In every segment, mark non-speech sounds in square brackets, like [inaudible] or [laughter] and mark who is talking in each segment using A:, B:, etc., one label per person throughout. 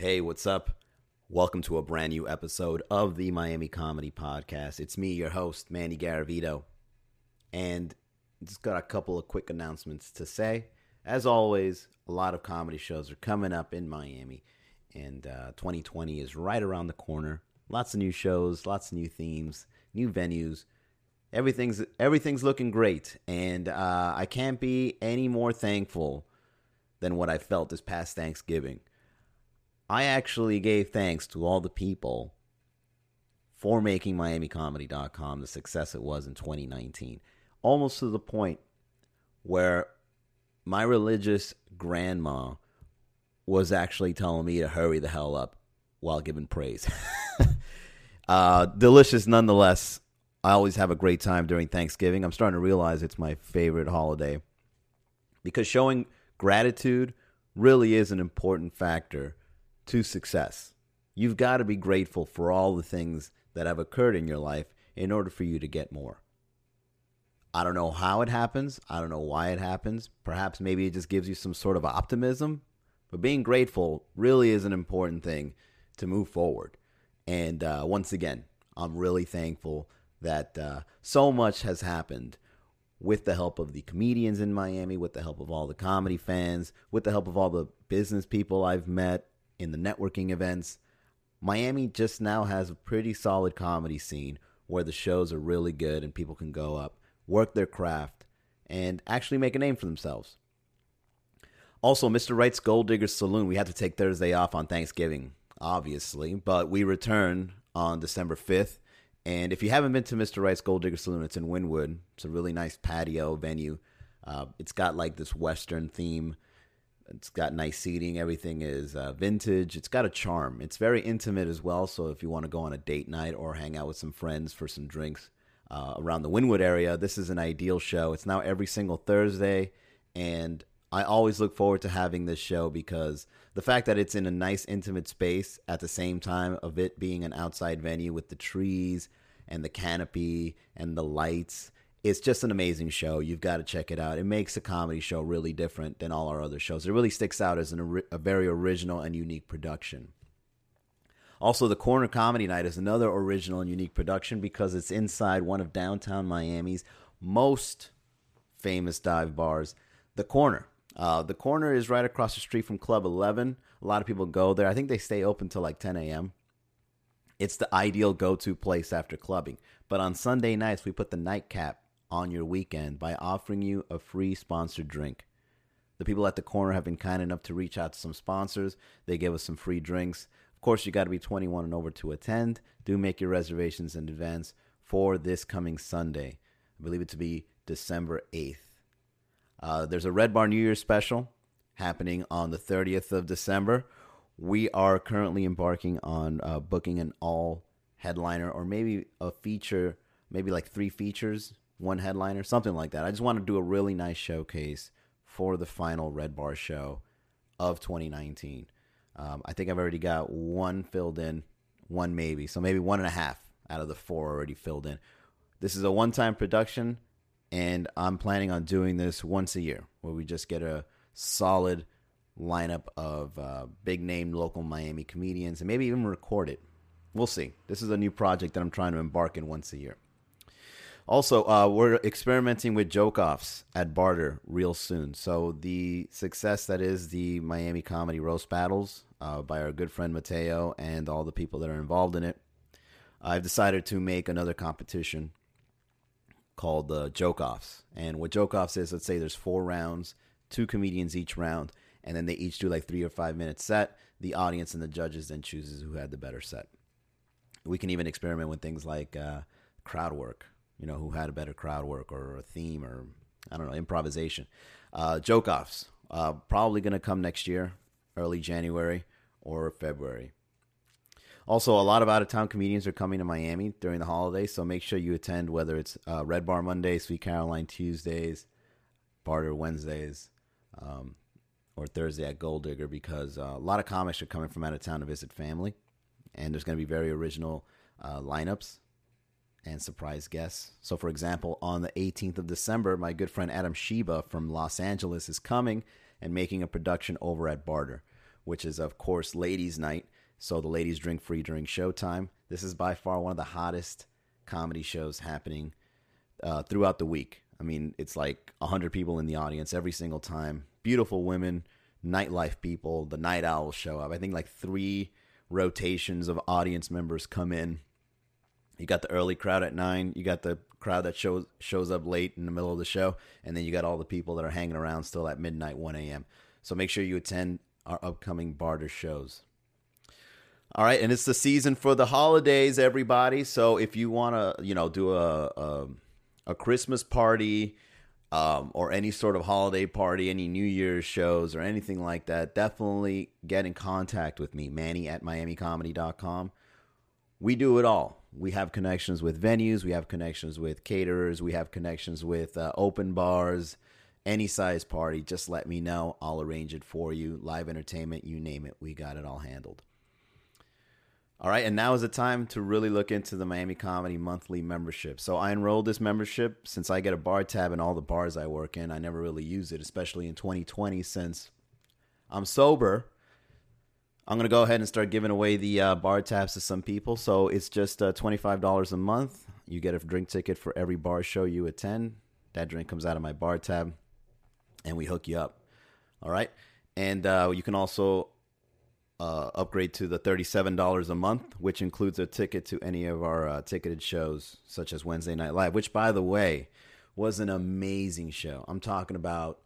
A: Hey, what's up? Welcome to a brand new episode of the Miami Comedy Podcast. It's me, your host, Manny Garavito. And just got a couple of quick announcements to say. As always, a lot of comedy shows are coming up in Miami, and uh, 2020 is right around the corner. Lots of new shows, lots of new themes, new venues. Everything's everything's looking great, and uh, I can't be any more thankful than what I felt this past Thanksgiving. I actually gave thanks to all the people for making MiamiComedy.com the success it was in 2019, almost to the point where my religious grandma was actually telling me to hurry the hell up while giving praise. [laughs] uh, delicious nonetheless. I always have a great time during Thanksgiving. I'm starting to realize it's my favorite holiday because showing gratitude really is an important factor to success. You've got to be grateful for all the things that have occurred in your life in order for you to get more. I don't know how it happens. I don't know why it happens. Perhaps maybe it just gives you some sort of optimism. But being grateful really is an important thing to move forward. And uh, once again, I'm really thankful that uh, so much has happened with the help of the comedians in Miami, with the help of all the comedy fans, with the help of all the business people I've met in the networking events. Miami just now has a pretty solid comedy scene where the shows are really good and people can go up work their craft, and actually make a name for themselves. Also, Mr. Wright's Gold Digger Saloon. We had to take Thursday off on Thanksgiving, obviously, but we return on December 5th. And if you haven't been to Mr. Wright's Gold Digger Saloon, it's in Wynwood. It's a really nice patio venue. Uh, it's got like this Western theme. It's got nice seating. Everything is uh, vintage. It's got a charm. It's very intimate as well. So if you want to go on a date night or hang out with some friends for some drinks, uh, around the Wynwood area, this is an ideal show. It's now every single Thursday, and I always look forward to having this show because the fact that it's in a nice, intimate space at the same time of it being an outside venue with the trees and the canopy and the lights. It's just an amazing show. You've got to check it out. It makes a comedy show really different than all our other shows. It really sticks out as an, a very original and unique production. Also, the Corner Comedy Night is another original and unique production because it's inside one of downtown Miami's most famous dive bars, The Corner. Uh, the Corner is right across the street from Club 11. A lot of people go there. I think they stay open till like 10 a.m. It's the ideal go to place after clubbing. But on Sunday nights, we put the nightcap on your weekend by offering you a free sponsored drink. The people at the corner have been kind enough to reach out to some sponsors. They give us some free drinks. Of course, you got to be 21 and over to attend. Do make your reservations in advance for this coming Sunday. I believe it to be December 8th. Uh, there's a Red Bar New Year's special happening on the 30th of December. We are currently embarking on uh, booking an all headliner or maybe a feature, maybe like three features, one headliner, something like that. I just want to do a really nice showcase for the final Red Bar show of 2019. Um, I think I've already got one filled in, one maybe. So maybe one and a half out of the four already filled in. This is a one time production, and I'm planning on doing this once a year where we just get a solid lineup of uh, big name local Miami comedians and maybe even record it. We'll see. This is a new project that I'm trying to embark in once a year. Also, uh, we're experimenting with joke offs at Barter real soon. So the success that is the Miami Comedy Roast Battles uh, by our good friend Mateo and all the people that are involved in it, I've decided to make another competition called the Joke Offs. And what Joke Offs is, let's say there's four rounds, two comedians each round, and then they each do like three or five minute set. The audience and the judges then chooses who had the better set. We can even experiment with things like uh, crowd work you know, who had a better crowd work or a theme or I don't know, improvisation. Uh, joke offs, uh, probably going to come next year, early January or February. Also, a lot of out of town comedians are coming to Miami during the holidays, so make sure you attend whether it's uh, Red Bar Mondays, Sweet Caroline Tuesdays, Barter Wednesdays, um, or Thursday at Gold Digger because uh, a lot of comics are coming from out of town to visit family, and there's going to be very original uh, lineups and surprise guests. So, for example, on the 18th of December, my good friend Adam Sheba from Los Angeles is coming and making a production over at Barter. which is, of course, ladies' night. So the ladies drink free during showtime. This is by far one of the hottest comedy shows happening uh, throughout the week. I mean, it's like 100 people in the audience every single time. Beautiful women, nightlife people. The night owls show up. I think like three rotations of audience members come in. You got the early crowd at nine. You got the crowd that shows shows up late in the middle of the show, and then you got all the people that are hanging around still at midnight, one a.m. So make sure you attend our upcoming barter shows. All right, and it's the season for the holidays, everybody. So if you want to, you know, do a, a a Christmas party um, or any sort of holiday party, any New Year's shows or anything like that, definitely get in contact with me, Manny at MiamiComedy.com. We do it all. We have connections with venues, we have connections with caterers, we have connections with uh, open bars, any size party. Just let me know. I'll arrange it for you. Live entertainment, you name it. We got it all handled. All right, and now is the time to really look into the Miami Comedy monthly membership. So I enrolled this membership since I get a bar tab in all the bars I work in. I never really use it, especially in 2020 since I'm sober. I'm gonna go ahead and start giving away the uh, bar tabs to some people. So it's just uh, $25 a month. You get a drink ticket for every bar show you attend. That drink comes out of my bar tab, and we hook you up. All right, and uh, you can also uh, upgrade to the $37 a month, which includes a ticket to any of our uh, ticketed shows, such as Wednesday Night Live, which, by the way, was an amazing show. I'm talking about,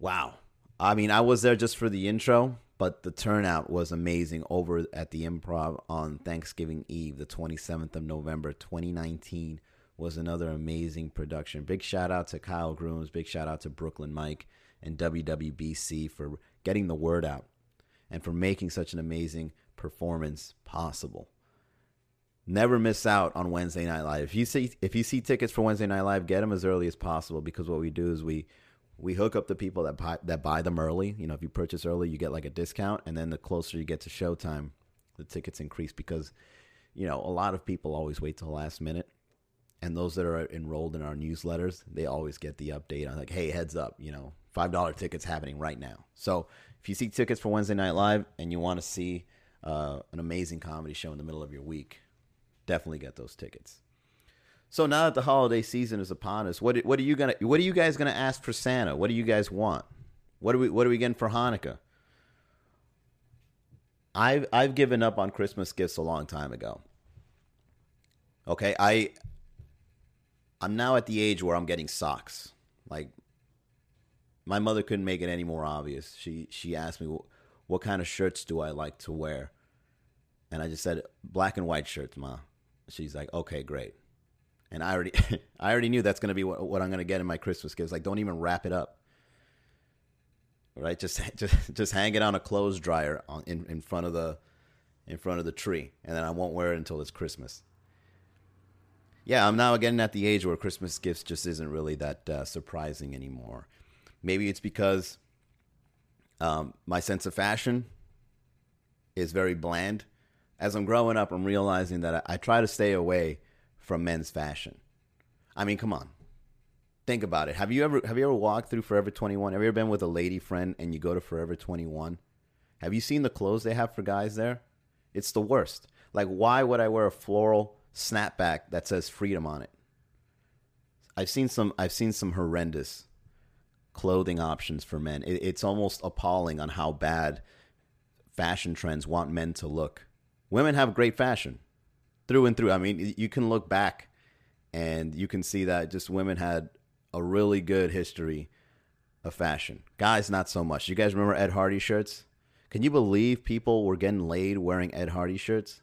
A: wow. I mean, I was there just for the intro, but the turnout was amazing over at the improv on Thanksgiving Eve, the 27th of November, 2019. Was another amazing production. Big shout out to Kyle Grooms, big shout out to Brooklyn Mike and WWBC for getting the word out and for making such an amazing performance possible. Never miss out on Wednesday Night Live. If you see if you see tickets for Wednesday Night Live, get them as early as possible because what we do is we we hook up the people that buy that buy them early. You know, if you purchase early, you get like a discount, and then the closer you get to showtime, the tickets increase because you know a lot of people always wait till the last minute, and those that are enrolled in our newsletters, they always get the update on like, hey, heads up, you know, five dollar tickets happening right now. So if you see tickets for Wednesday Night Live and you want to see uh, an amazing comedy show in the middle of your week, definitely get those tickets. So now that the holiday season is upon us, what what are you gonna what are you guys gonna ask for Santa? What do you guys want? What are we what are we getting for Hanukkah? I've I've given up on Christmas gifts a long time ago. Okay, I I'm now at the age where I'm getting socks. Like my mother couldn't make it any more obvious. She she asked me what, what kind of shirts do I like to wear, and I just said black and white shirts, ma. She's like, okay, great. And I already [laughs] I already knew that's gonna be what, what I'm gonna get in my Christmas gifts. Like, don't even wrap it up. Right, just [laughs] just just hang it on a clothes dryer on, in in front of the in front of the tree, and then I won't wear it until it's Christmas. Yeah, I'm now getting at the age where Christmas gifts just isn't really that uh, surprising anymore. Maybe it's because um, my sense of fashion is very bland. As I'm growing up, I'm realizing that I, I try to stay away from men's fashion. I mean, come on. Think about it. Have you ever have you ever walked through Forever 21? Have you ever been with a lady friend and you go to Forever 21? Have you seen the clothes they have for guys there? It's the worst. Like why would I wear a floral snapback that says freedom on it? I've seen some I've seen some horrendous clothing options for men. It, it's almost appalling on how bad fashion trends want men to look. Women have great fashion through and through. I mean, you can look back and you can see that just women had a really good history of fashion. Guys, not so much. You guys remember Ed Hardy shirts? Can you believe people were getting laid wearing Ed Hardy shirts?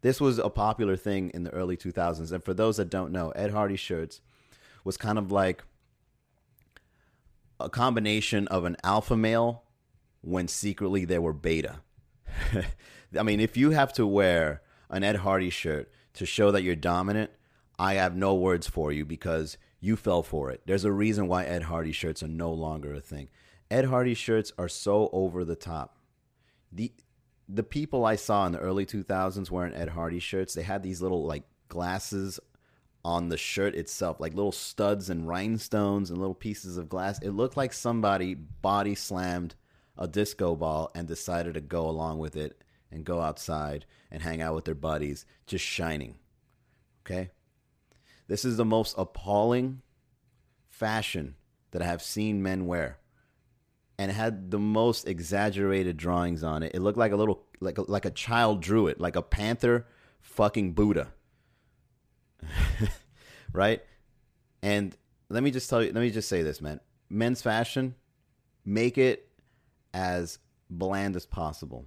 A: This was a popular thing in the early 2000s. And for those that don't know, Ed Hardy shirts was kind of like a combination of an alpha male when secretly they were beta. [laughs] I mean, if you have to wear an Ed Hardy shirt to show that you're dominant, I have no words for you because you fell for it. There's a reason why Ed Hardy shirts are no longer a thing. Ed Hardy shirts are so over the top. The the people I saw in the early 2000s wearing Ed Hardy shirts, they had these little like glasses on the shirt itself, like little studs and rhinestones and little pieces of glass. It looked like somebody body slammed a disco ball and decided to go along with it and go outside and hang out with their buddies, just shining. Okay? This is the most appalling fashion that I have seen men wear. And had the most exaggerated drawings on it. It looked like a little like a, like a child drew it, like a panther fucking Buddha. [laughs] right? And let me just tell you, let me just say this, man. Men's fashion, make it as bland as possible.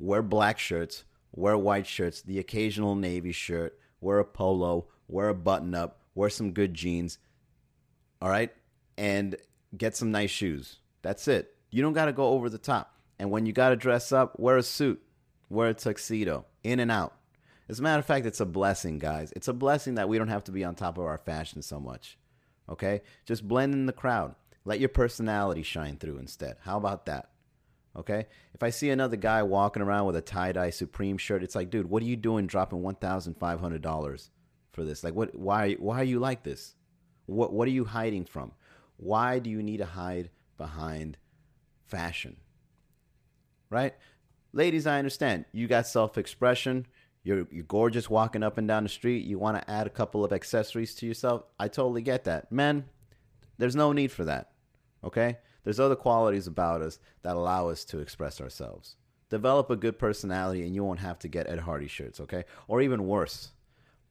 A: Wear black shirts, wear white shirts, the occasional navy shirt, wear a polo, wear a button up, wear some good jeans. All right? And get some nice shoes. That's it. You don't got to go over the top. And when you got to dress up, wear a suit, wear a tuxedo, in and out. As a matter of fact, it's a blessing, guys. It's a blessing that we don't have to be on top of our fashion so much. Okay? Just blend in the crowd. Let your personality shine through instead. How about that? Okay? If I see another guy walking around with a tie dye Supreme shirt, it's like, dude, what are you doing dropping $1,500 for this? Like, what, why, why are you like this? What, what are you hiding from? Why do you need to hide behind fashion? Right? Ladies, I understand. You got self expression. You're, you're gorgeous walking up and down the street. You want to add a couple of accessories to yourself. I totally get that. Men, there's no need for that. Okay? There's other qualities about us that allow us to express ourselves. Develop a good personality and you won't have to get Ed Hardy shirts, okay? Or even worse,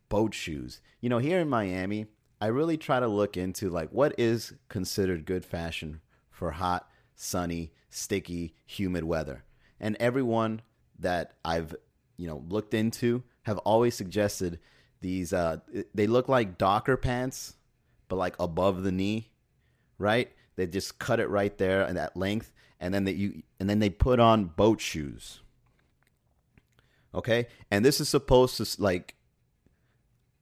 A: boat shoes. You know, here in Miami, I really try to look into like what is considered good fashion for hot, sunny, sticky, humid weather. And everyone that I've, you know, looked into have always suggested these uh they look like docker pants but like above the knee, right? They just cut it right there and at length, and then they you and then they put on boat shoes. Okay, and this is supposed to like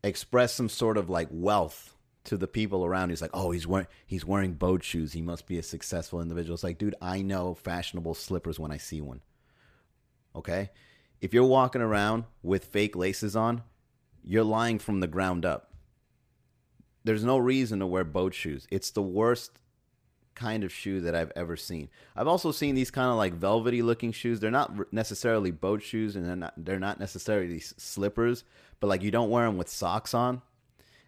A: express some sort of like wealth to the people around. He's like, oh, he's wearing he's wearing boat shoes. He must be a successful individual. It's like, dude, I know fashionable slippers when I see one. Okay, if you're walking around with fake laces on, you're lying from the ground up. There's no reason to wear boat shoes. It's the worst kind of shoe that I've ever seen. I've also seen these kind of like velvety looking shoes. They're not necessarily boat shoes and they're not they're not necessarily slippers, but like you don't wear them with socks on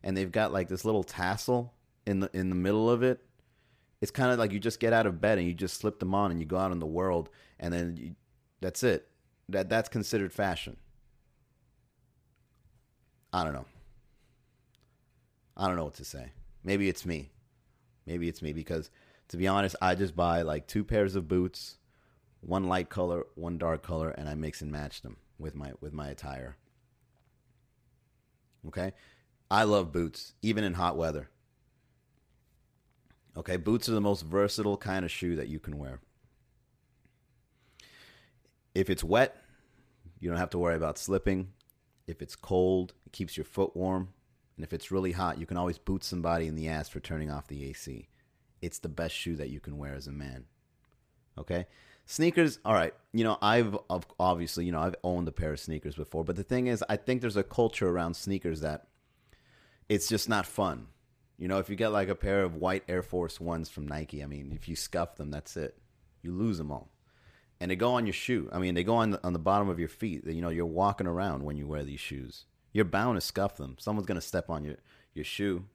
A: and they've got like this little tassel in the in the middle of it. It's kind of like you just get out of bed and you just slip them on and you go out in the world and then you, that's it. That that's considered fashion. I don't know. I don't know what to say. Maybe it's me. Maybe it's me because to be honest, I just buy like two pairs of boots, one light color, one dark color, and I mix and match them with my with my attire. Okay? I love boots, even in hot weather. Okay, boots are the most versatile kind of shoe that you can wear. If it's wet, you don't have to worry about slipping. If it's cold, it keeps your foot warm. And if it's really hot, you can always boot somebody in the ass for turning off the AC it's the best shoe that you can wear as a man. Okay? Sneakers, all right. You know, I've obviously, you know, I've owned a pair of sneakers before, but the thing is, I think there's a culture around sneakers that it's just not fun. You know, if you get like a pair of white Air Force Ones from Nike, I mean, if you scuff them, that's it. You lose them all. And they go on your shoe. I mean, they go on the, on the bottom of your feet. You know, you're walking around when you wear these shoes. You're bound to scuff them. Someone's going to step on your, your shoe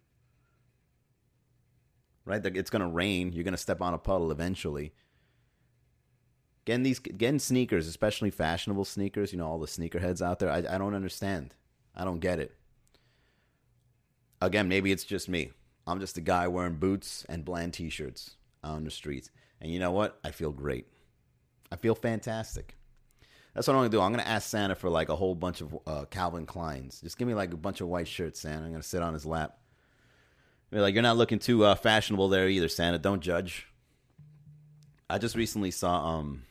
A: right? It's going to rain. You're going to step on a puddle eventually. Getting these, getting sneakers, especially fashionable sneakers. You know, all the sneakerheads out there. I, I don't understand. I don't get it. Again, maybe it's just me. I'm just a guy wearing boots and bland T-shirts on the streets, and you know what? I feel great. I feel fantastic. That's what I'm gonna do. I'm gonna ask Santa for like a whole bunch of uh, Calvin Kleins. Just give me like a bunch of white shirts, Santa. I'm gonna sit on his lap like, you're not looking too uh, fashionable there either, Santa. Don't judge. I just recently saw um,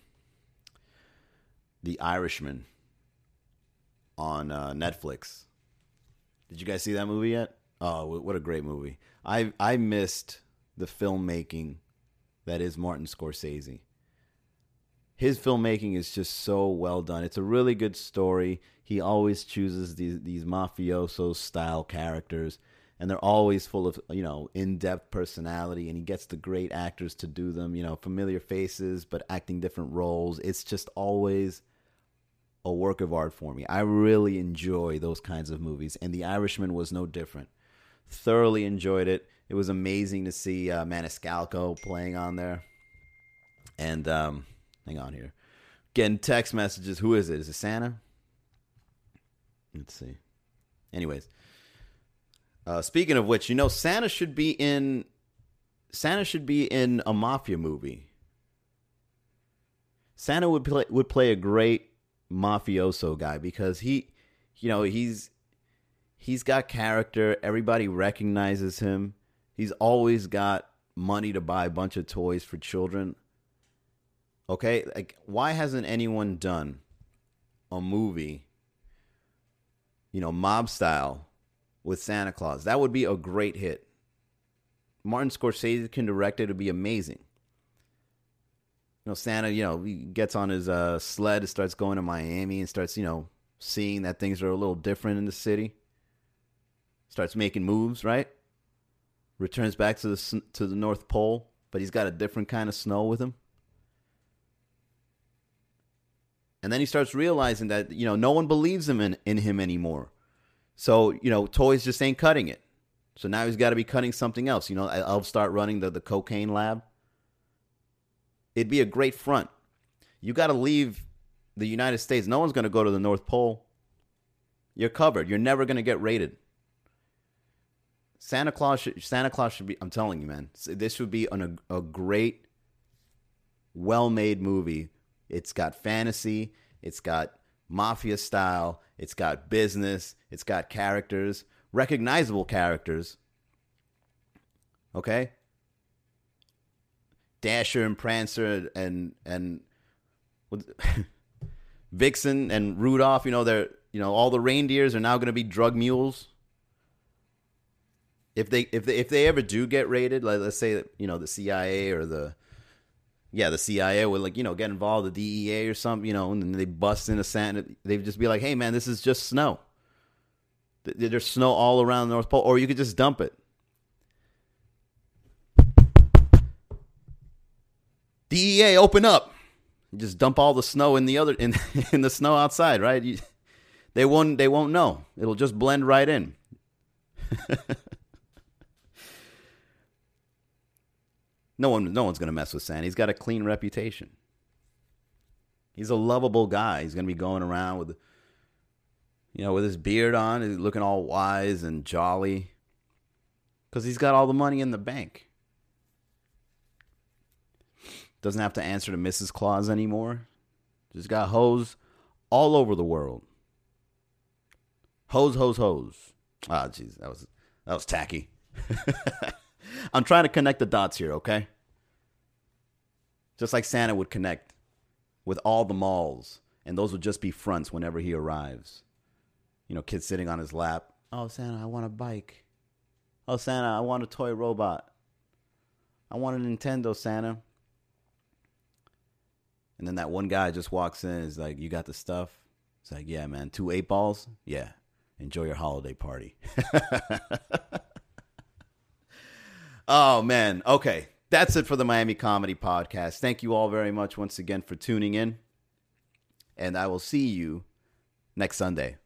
A: The Irishman on uh, Netflix. Did you guys see that movie yet? Oh, what a great movie! I I missed the filmmaking that is Martin Scorsese. His filmmaking is just so well done. It's a really good story. He always chooses these these mafioso style characters and they're always full of you know in-depth personality and he gets the great actors to do them you know familiar faces but acting different roles. It's just always a work of art for me. I really enjoy those kinds of movies and the irishman was no different. Thoroughly enjoyed it. It was amazing to see uh, maniscalco playing on there. And um hang on here. Getting text messages. Who is it? Is it santa? Let's see. Anyways uh, speaking of which, you know, Santa should be in Santa should be in a mafia movie. Santa would play would play a great mafioso guy because he, you know, he's he's got character. Everybody recognizes him. He's always got money to buy a bunch of toys for children. Okay, like why hasn't anyone done a movie, you know, mob style with Santa Claus. That would be a great hit. Martin Scorsese can direct it. It'd be amazing. You know, Santa, you know, he gets on his uh, sled, and starts going to Miami, and starts, you know, seeing that things are a little different in the city. Starts making moves, right? Returns back to the to the North Pole, but he's got a different kind of snow with him. And then he starts realizing that you know no one believes him in, in him anymore. So, you know, toys just ain't cutting it. So now he's got to be cutting something else. You know, I'll start running the, the cocaine lab. It'd be a great front. You got to leave the United States. No one's going to go to the North Pole. You're covered. You're never going to get raided. Santa Claus should, Santa Claus should be I'm telling you man. This would be an, a, a great well-made movie. It's got fantasy, it's got mafia style, it's got business, it's got characters, recognizable characters. Okay? Dasher and Prancer and and [laughs] Vixen and Rudolph, you know, they're you know, all the reindeers are now going to be drug mules. If they if they if they ever do get raided, like let's say you know the CIA or the yeah, the CIA would like you know get involved, the DEA or something, you know, and they bust in into sand. They'd just be like, "Hey, man, this is just snow. There's snow all around the North Pole, or you could just dump it." DEA, open up! just dump all the snow in the other in [laughs] in the snow outside, right? You, they won't they won't know. It'll just blend right in. [laughs] No one, no one's gonna mess with Santa. He's got a clean reputation. He's a lovable guy. He's gonna be going around with, you know, with his beard on, he's looking all wise and jolly, because he's got all the money in the bank. Doesn't have to answer to Mrs. Claus anymore. Just got hoes all over the world. Hose, hose, hose. Ah, oh, jeez, that was that was tacky. [laughs] I'm trying to connect the dots here, okay? Just like Santa would connect with all the malls, and those would just be fronts whenever he arrives. You know, kids sitting on his lap. Oh, Santa, I want a bike. Oh, Santa, I want a toy robot. I want a Nintendo, Santa. And then that one guy just walks in is like, You got the stuff? It's like, Yeah, man. Two eight balls? Yeah. Enjoy your holiday party. [laughs] Oh man. Okay. That's it for the Miami Comedy Podcast. Thank you all very much once again for tuning in. And I will see you next Sunday.